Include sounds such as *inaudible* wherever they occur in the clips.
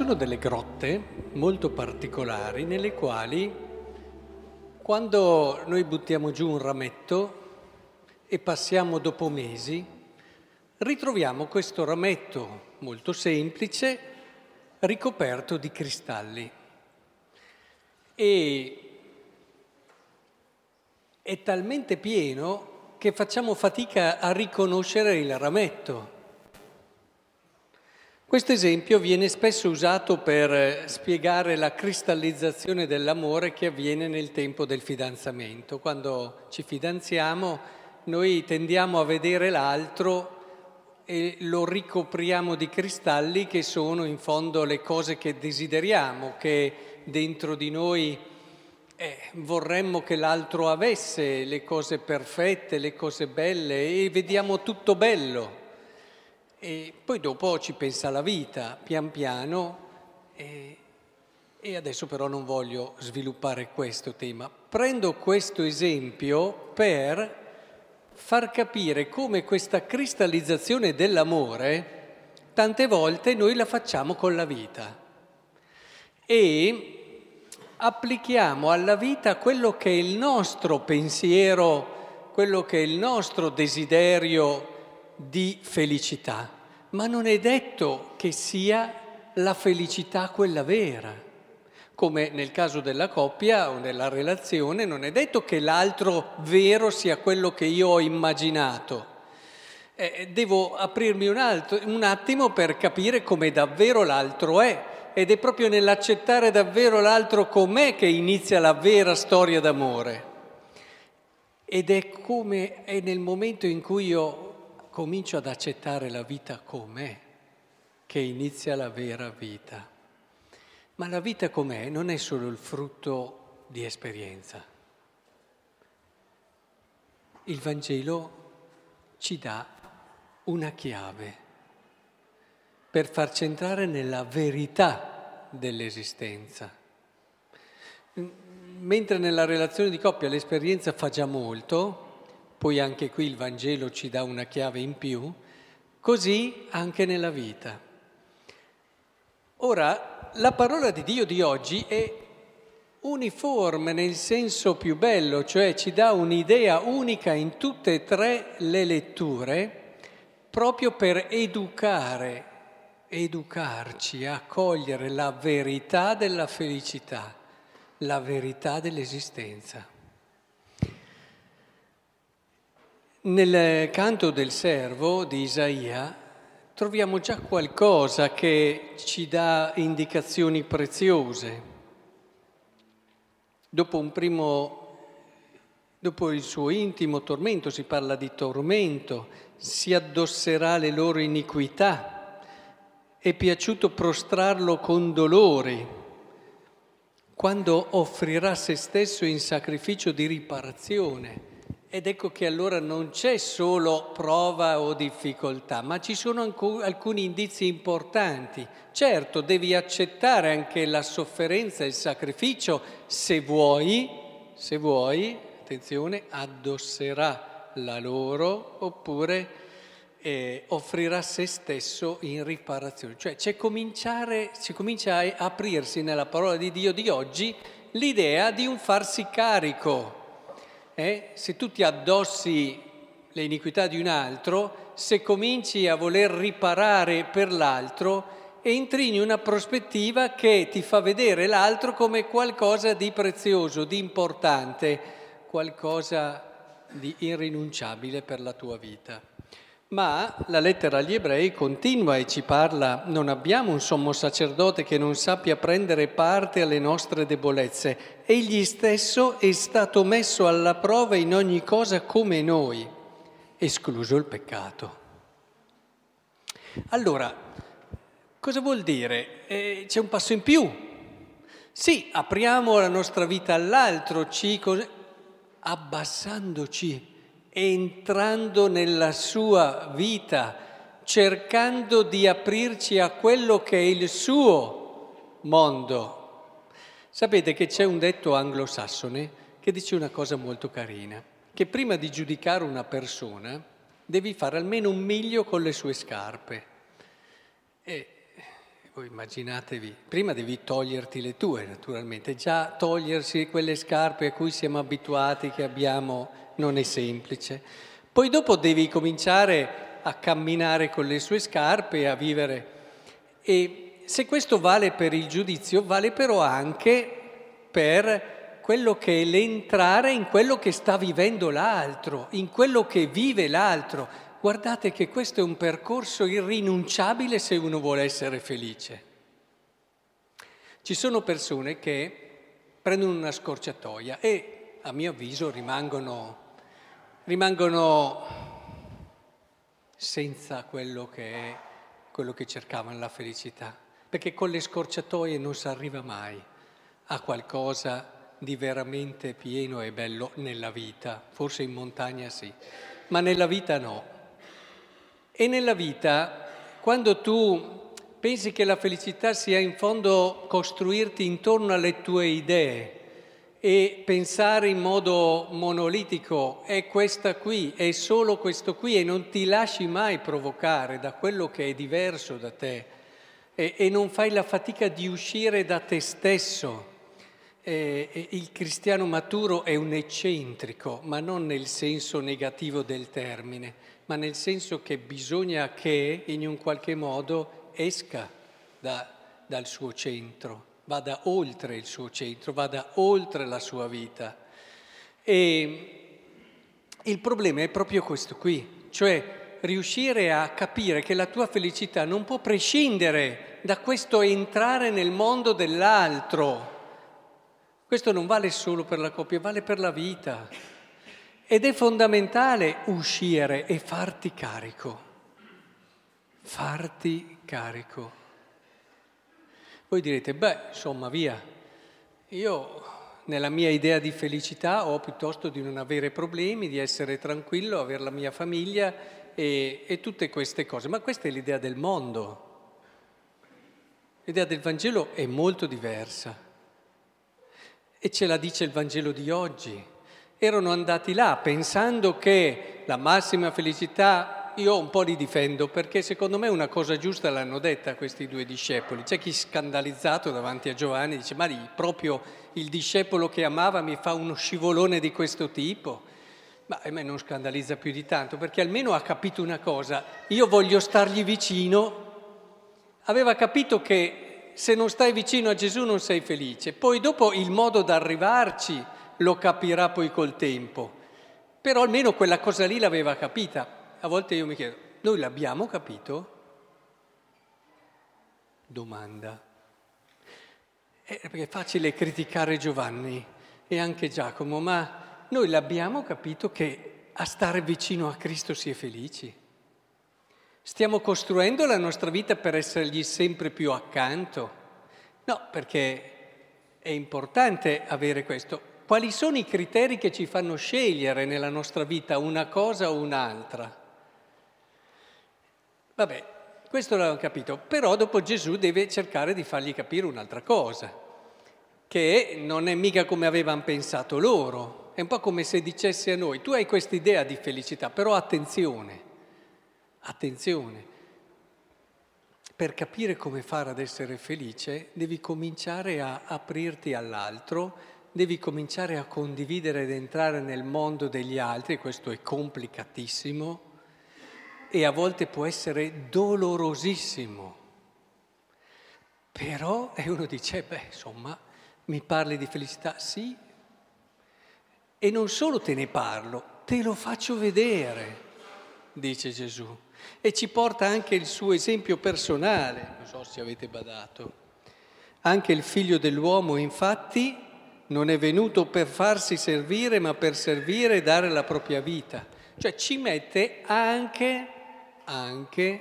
Sono delle grotte molto particolari nelle quali quando noi buttiamo giù un rametto e passiamo dopo mesi, ritroviamo questo rametto molto semplice ricoperto di cristalli. E è talmente pieno che facciamo fatica a riconoscere il rametto. Questo esempio viene spesso usato per spiegare la cristallizzazione dell'amore che avviene nel tempo del fidanzamento. Quando ci fidanziamo noi tendiamo a vedere l'altro e lo ricopriamo di cristalli che sono in fondo le cose che desideriamo, che dentro di noi eh, vorremmo che l'altro avesse, le cose perfette, le cose belle e vediamo tutto bello. E poi dopo ci pensa la vita, pian piano, e, e adesso però non voglio sviluppare questo tema. Prendo questo esempio per far capire come questa cristallizzazione dell'amore tante volte noi la facciamo con la vita e applichiamo alla vita quello che è il nostro pensiero, quello che è il nostro desiderio di felicità, ma non è detto che sia la felicità quella vera. Come nel caso della coppia o nella relazione, non è detto che l'altro vero sia quello che io ho immaginato. Eh, devo aprirmi un, altro, un attimo per capire come davvero l'altro è ed è proprio nell'accettare davvero l'altro com'è che inizia la vera storia d'amore. Ed è come è nel momento in cui io comincio ad accettare la vita com'è, che inizia la vera vita. Ma la vita com'è non è solo il frutto di esperienza. Il Vangelo ci dà una chiave per farci entrare nella verità dell'esistenza. Mentre nella relazione di coppia l'esperienza fa già molto, poi anche qui il Vangelo ci dà una chiave in più, così anche nella vita. Ora, la parola di Dio di oggi è uniforme nel senso più bello, cioè ci dà un'idea unica in tutte e tre le letture, proprio per educare, educarci a cogliere la verità della felicità, la verità dell'esistenza. Nel canto del servo di Isaia troviamo già qualcosa che ci dà indicazioni preziose. Dopo primo, dopo il suo intimo tormento, si parla di tormento, si addosserà le loro iniquità, è piaciuto prostrarlo con dolori, quando offrirà se stesso in sacrificio di riparazione ed ecco che allora non c'è solo prova o difficoltà, ma ci sono alcuni indizi importanti. Certo, devi accettare anche la sofferenza e il sacrificio se vuoi, se vuoi, attenzione, addosserà la loro oppure eh, offrirà se stesso in riparazione. Cioè c'è cominciare, si comincia a aprirsi nella parola di Dio di oggi l'idea di un farsi carico eh? se tu ti addossi le iniquità di un altro, se cominci a voler riparare per l'altro, entri in una prospettiva che ti fa vedere l'altro come qualcosa di prezioso, di importante, qualcosa di irrinunciabile per la tua vita. Ma la lettera agli ebrei continua e ci parla, non abbiamo un sommo sacerdote che non sappia prendere parte alle nostre debolezze, egli stesso è stato messo alla prova in ogni cosa come noi, escluso il peccato. Allora, cosa vuol dire? Eh, c'è un passo in più. Sì, apriamo la nostra vita all'altro, ci, abbassandoci entrando nella sua vita, cercando di aprirci a quello che è il suo mondo. Sapete che c'è un detto anglosassone che dice una cosa molto carina, che prima di giudicare una persona devi fare almeno un miglio con le sue scarpe. E voi immaginatevi, prima devi toglierti le tue naturalmente, già togliersi quelle scarpe a cui siamo abituati, che abbiamo, non è semplice. Poi dopo devi cominciare a camminare con le sue scarpe, a vivere. E se questo vale per il giudizio, vale però anche per quello che è l'entrare in quello che sta vivendo l'altro, in quello che vive l'altro. Guardate che questo è un percorso irrinunciabile se uno vuole essere felice. Ci sono persone che prendono una scorciatoia e a mio avviso rimangono, rimangono senza quello che è quello che cercavano, la felicità, perché con le scorciatoie non si arriva mai a qualcosa di veramente pieno e bello nella vita, forse in montagna sì, ma nella vita no. E nella vita, quando tu pensi che la felicità sia in fondo costruirti intorno alle tue idee e pensare in modo monolitico, è questa qui, è solo questo qui e non ti lasci mai provocare da quello che è diverso da te e, e non fai la fatica di uscire da te stesso. Eh, il cristiano maturo è un eccentrico, ma non nel senso negativo del termine, ma nel senso che bisogna che in un qualche modo esca da, dal suo centro, vada oltre il suo centro, vada oltre la sua vita. E il problema è proprio questo qui, cioè riuscire a capire che la tua felicità non può prescindere da questo entrare nel mondo dell'altro questo non vale solo per la coppia, vale per la vita. Ed è fondamentale uscire e farti carico. Farti carico. Voi direte, beh, insomma, via. Io nella mia idea di felicità ho piuttosto di non avere problemi, di essere tranquillo, avere la mia famiglia e, e tutte queste cose. Ma questa è l'idea del mondo. L'idea del Vangelo è molto diversa. E ce la dice il Vangelo di oggi. Erano andati là pensando che la massima felicità, io un po' li difendo perché secondo me una cosa giusta l'hanno detta questi due discepoli. C'è chi scandalizzato davanti a Giovanni dice ma proprio il discepolo che amava mi fa uno scivolone di questo tipo. Ma a me non scandalizza più di tanto perché almeno ha capito una cosa, io voglio stargli vicino. Aveva capito che se non stai vicino a Gesù non sei felice. Poi dopo il modo d'arrivarci lo capirà poi col tempo. Però almeno quella cosa lì l'aveva capita. A volte io mi chiedo, noi l'abbiamo capito? Domanda. Eh, perché è facile criticare Giovanni e anche Giacomo, ma noi l'abbiamo capito che a stare vicino a Cristo si è felici. Stiamo costruendo la nostra vita per essergli sempre più accanto? No, perché è importante avere questo. Quali sono i criteri che ci fanno scegliere nella nostra vita una cosa o un'altra? Vabbè, questo l'abbiamo capito, però dopo Gesù deve cercare di fargli capire un'altra cosa, che non è mica come avevano pensato loro, è un po' come se dicesse a noi, tu hai questa idea di felicità, però attenzione, Attenzione, per capire come fare ad essere felice devi cominciare a aprirti all'altro, devi cominciare a condividere ed entrare nel mondo degli altri, questo è complicatissimo e a volte può essere dolorosissimo. Però, e uno dice, beh, insomma, mi parli di felicità? Sì. E non solo te ne parlo, te lo faccio vedere, dice Gesù e ci porta anche il suo esempio personale, non so se avete badato. Anche il figlio dell'uomo infatti non è venuto per farsi servire ma per servire e dare la propria vita. Cioè ci mette anche, anche,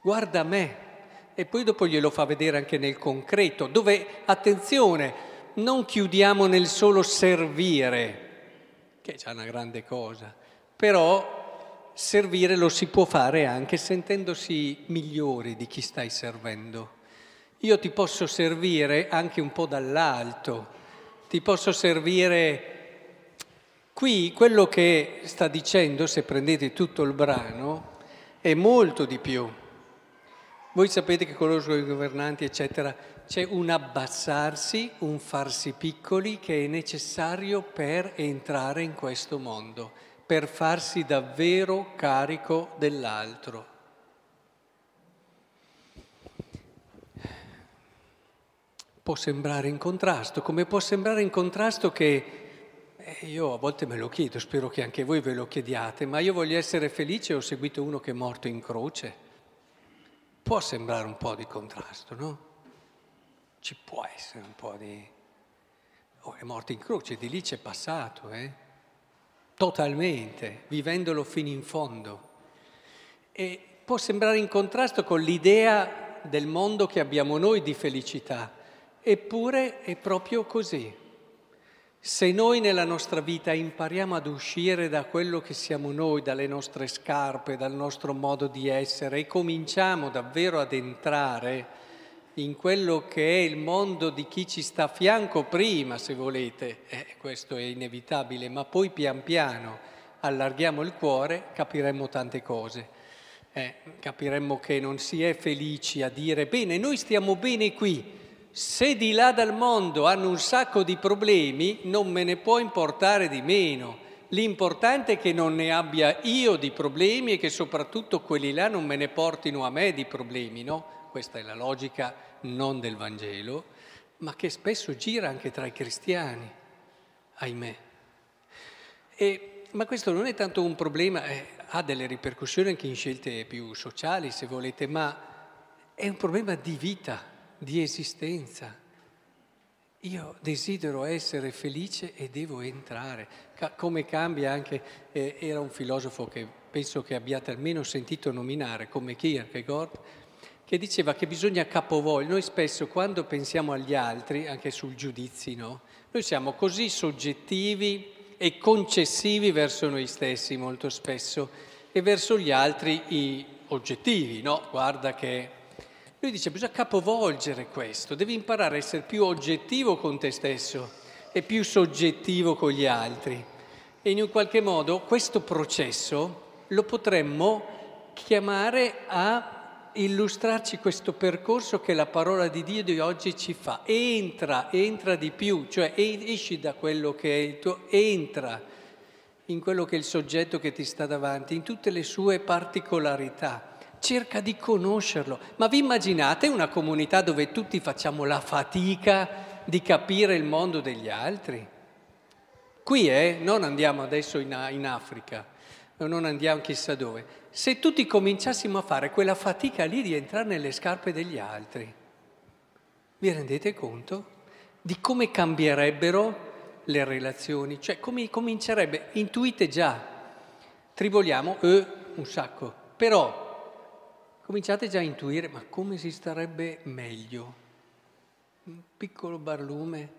guarda me, e poi dopo glielo fa vedere anche nel concreto, dove, attenzione, non chiudiamo nel solo servire, che è una grande cosa, però servire lo si può fare anche sentendosi migliori di chi stai servendo. Io ti posso servire anche un po' dall'alto, ti posso servire... Qui quello che sta dicendo, se prendete tutto il brano, è molto di più. Voi sapete che con loro i governanti, eccetera, c'è un abbassarsi, un farsi piccoli che è necessario per entrare in questo mondo, per farsi davvero carico dell'altro. Può sembrare in contrasto, come può sembrare in contrasto che io a volte me lo chiedo, spero che anche voi ve lo chiediate, ma io voglio essere felice ho seguito uno che è morto in croce. Può sembrare un po' di contrasto, no? Ci può essere un po' di... Oh, è morto in croce, di lì c'è passato, eh? Totalmente, vivendolo fino in fondo. E può sembrare in contrasto con l'idea del mondo che abbiamo noi di felicità, eppure è proprio così. Se noi nella nostra vita impariamo ad uscire da quello che siamo noi, dalle nostre scarpe, dal nostro modo di essere e cominciamo davvero ad entrare in quello che è il mondo di chi ci sta a fianco prima, se volete, eh, questo è inevitabile, ma poi pian piano allarghiamo il cuore, capiremmo tante cose. Eh, capiremmo che non si è felici a dire bene, noi stiamo bene qui, se di là dal mondo hanno un sacco di problemi, non me ne può importare di meno. L'importante è che non ne abbia io di problemi e che soprattutto quelli là non me ne portino a me di problemi, no? Questa è la logica non del Vangelo, ma che spesso gira anche tra i cristiani, ahimè. E, ma questo non è tanto un problema, eh, ha delle ripercussioni anche in scelte più sociali, se volete, ma è un problema di vita di esistenza. Io desidero essere felice e devo entrare. Ca- come cambia anche, eh, era un filosofo che penso che abbiate almeno sentito nominare, come Kierkegaard, che diceva che bisogna capovolgere. Noi spesso quando pensiamo agli altri, anche sul giudizio, no? noi siamo così soggettivi e concessivi verso noi stessi molto spesso e verso gli altri i oggettivi, no? Guarda che lui dice bisogna capovolgere questo, devi imparare a essere più oggettivo con te stesso e più soggettivo con gli altri. E in un qualche modo questo processo lo potremmo chiamare a illustrarci questo percorso che la parola di Dio di oggi ci fa. Entra, entra di più, cioè esci da quello che è il tuo, entra in quello che è il soggetto che ti sta davanti, in tutte le sue particolarità cerca di conoscerlo. Ma vi immaginate una comunità dove tutti facciamo la fatica di capire il mondo degli altri? Qui, eh, non andiamo adesso in, in Africa, non andiamo chissà dove. Se tutti cominciassimo a fare quella fatica lì di entrare nelle scarpe degli altri, vi rendete conto di come cambierebbero le relazioni? Cioè, come comincerebbe? Intuite già, triboliamo, eh, un sacco, però cominciate già a intuire, ma come si starebbe meglio? Un piccolo barlume,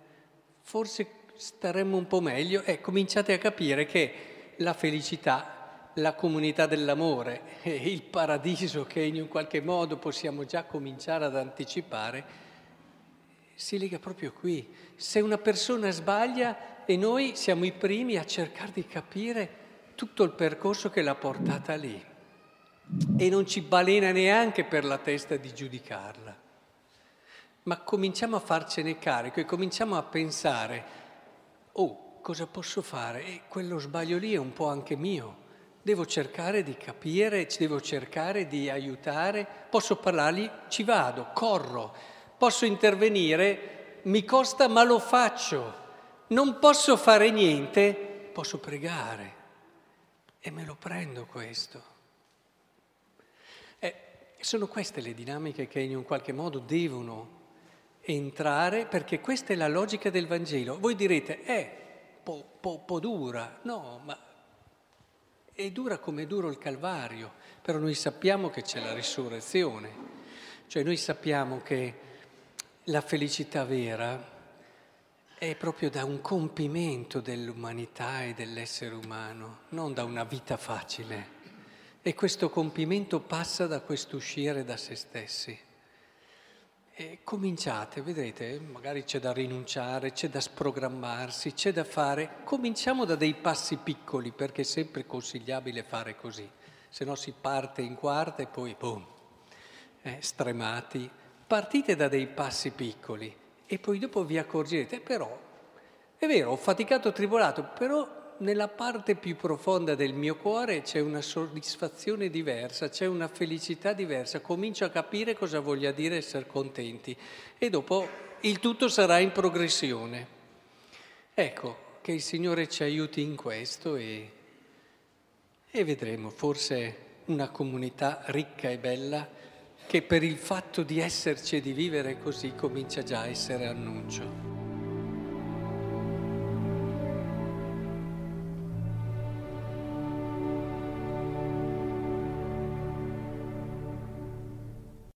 forse staremmo un po' meglio e cominciate a capire che la felicità, la comunità dell'amore *laughs* e il paradiso che in un qualche modo possiamo già cominciare ad anticipare, si lega proprio qui. Se una persona sbaglia e noi siamo i primi a cercare di capire tutto il percorso che l'ha portata lì e non ci balena neanche per la testa di giudicarla. Ma cominciamo a farcene carico e cominciamo a pensare, oh, cosa posso fare? E quello sbaglio lì è un po' anche mio. Devo cercare di capire, devo cercare di aiutare, posso parlargli, ci vado, corro, posso intervenire, mi costa ma lo faccio. Non posso fare niente, posso pregare e me lo prendo questo. Sono queste le dinamiche che in un qualche modo devono entrare perché questa è la logica del Vangelo. Voi direte, è eh, po', po', po dura, no, ma è dura come è duro il Calvario, però noi sappiamo che c'è la risurrezione, cioè noi sappiamo che la felicità vera è proprio da un compimento dell'umanità e dell'essere umano, non da una vita facile. E questo compimento passa da questo uscire da se stessi. E cominciate, vedrete, magari c'è da rinunciare, c'è da sprogrammarsi, c'è da fare. Cominciamo da dei passi piccoli perché è sempre consigliabile fare così, se no si parte in quarta e poi boom. eh, stremati, partite da dei passi piccoli e poi dopo vi accorgerete, però, è vero, ho faticato, tribolato, però nella parte più profonda del mio cuore c'è una soddisfazione diversa, c'è una felicità diversa, comincio a capire cosa voglia dire essere contenti e dopo il tutto sarà in progressione. Ecco, che il Signore ci aiuti in questo e, e vedremo forse una comunità ricca e bella che per il fatto di esserci e di vivere così comincia già a essere annuncio.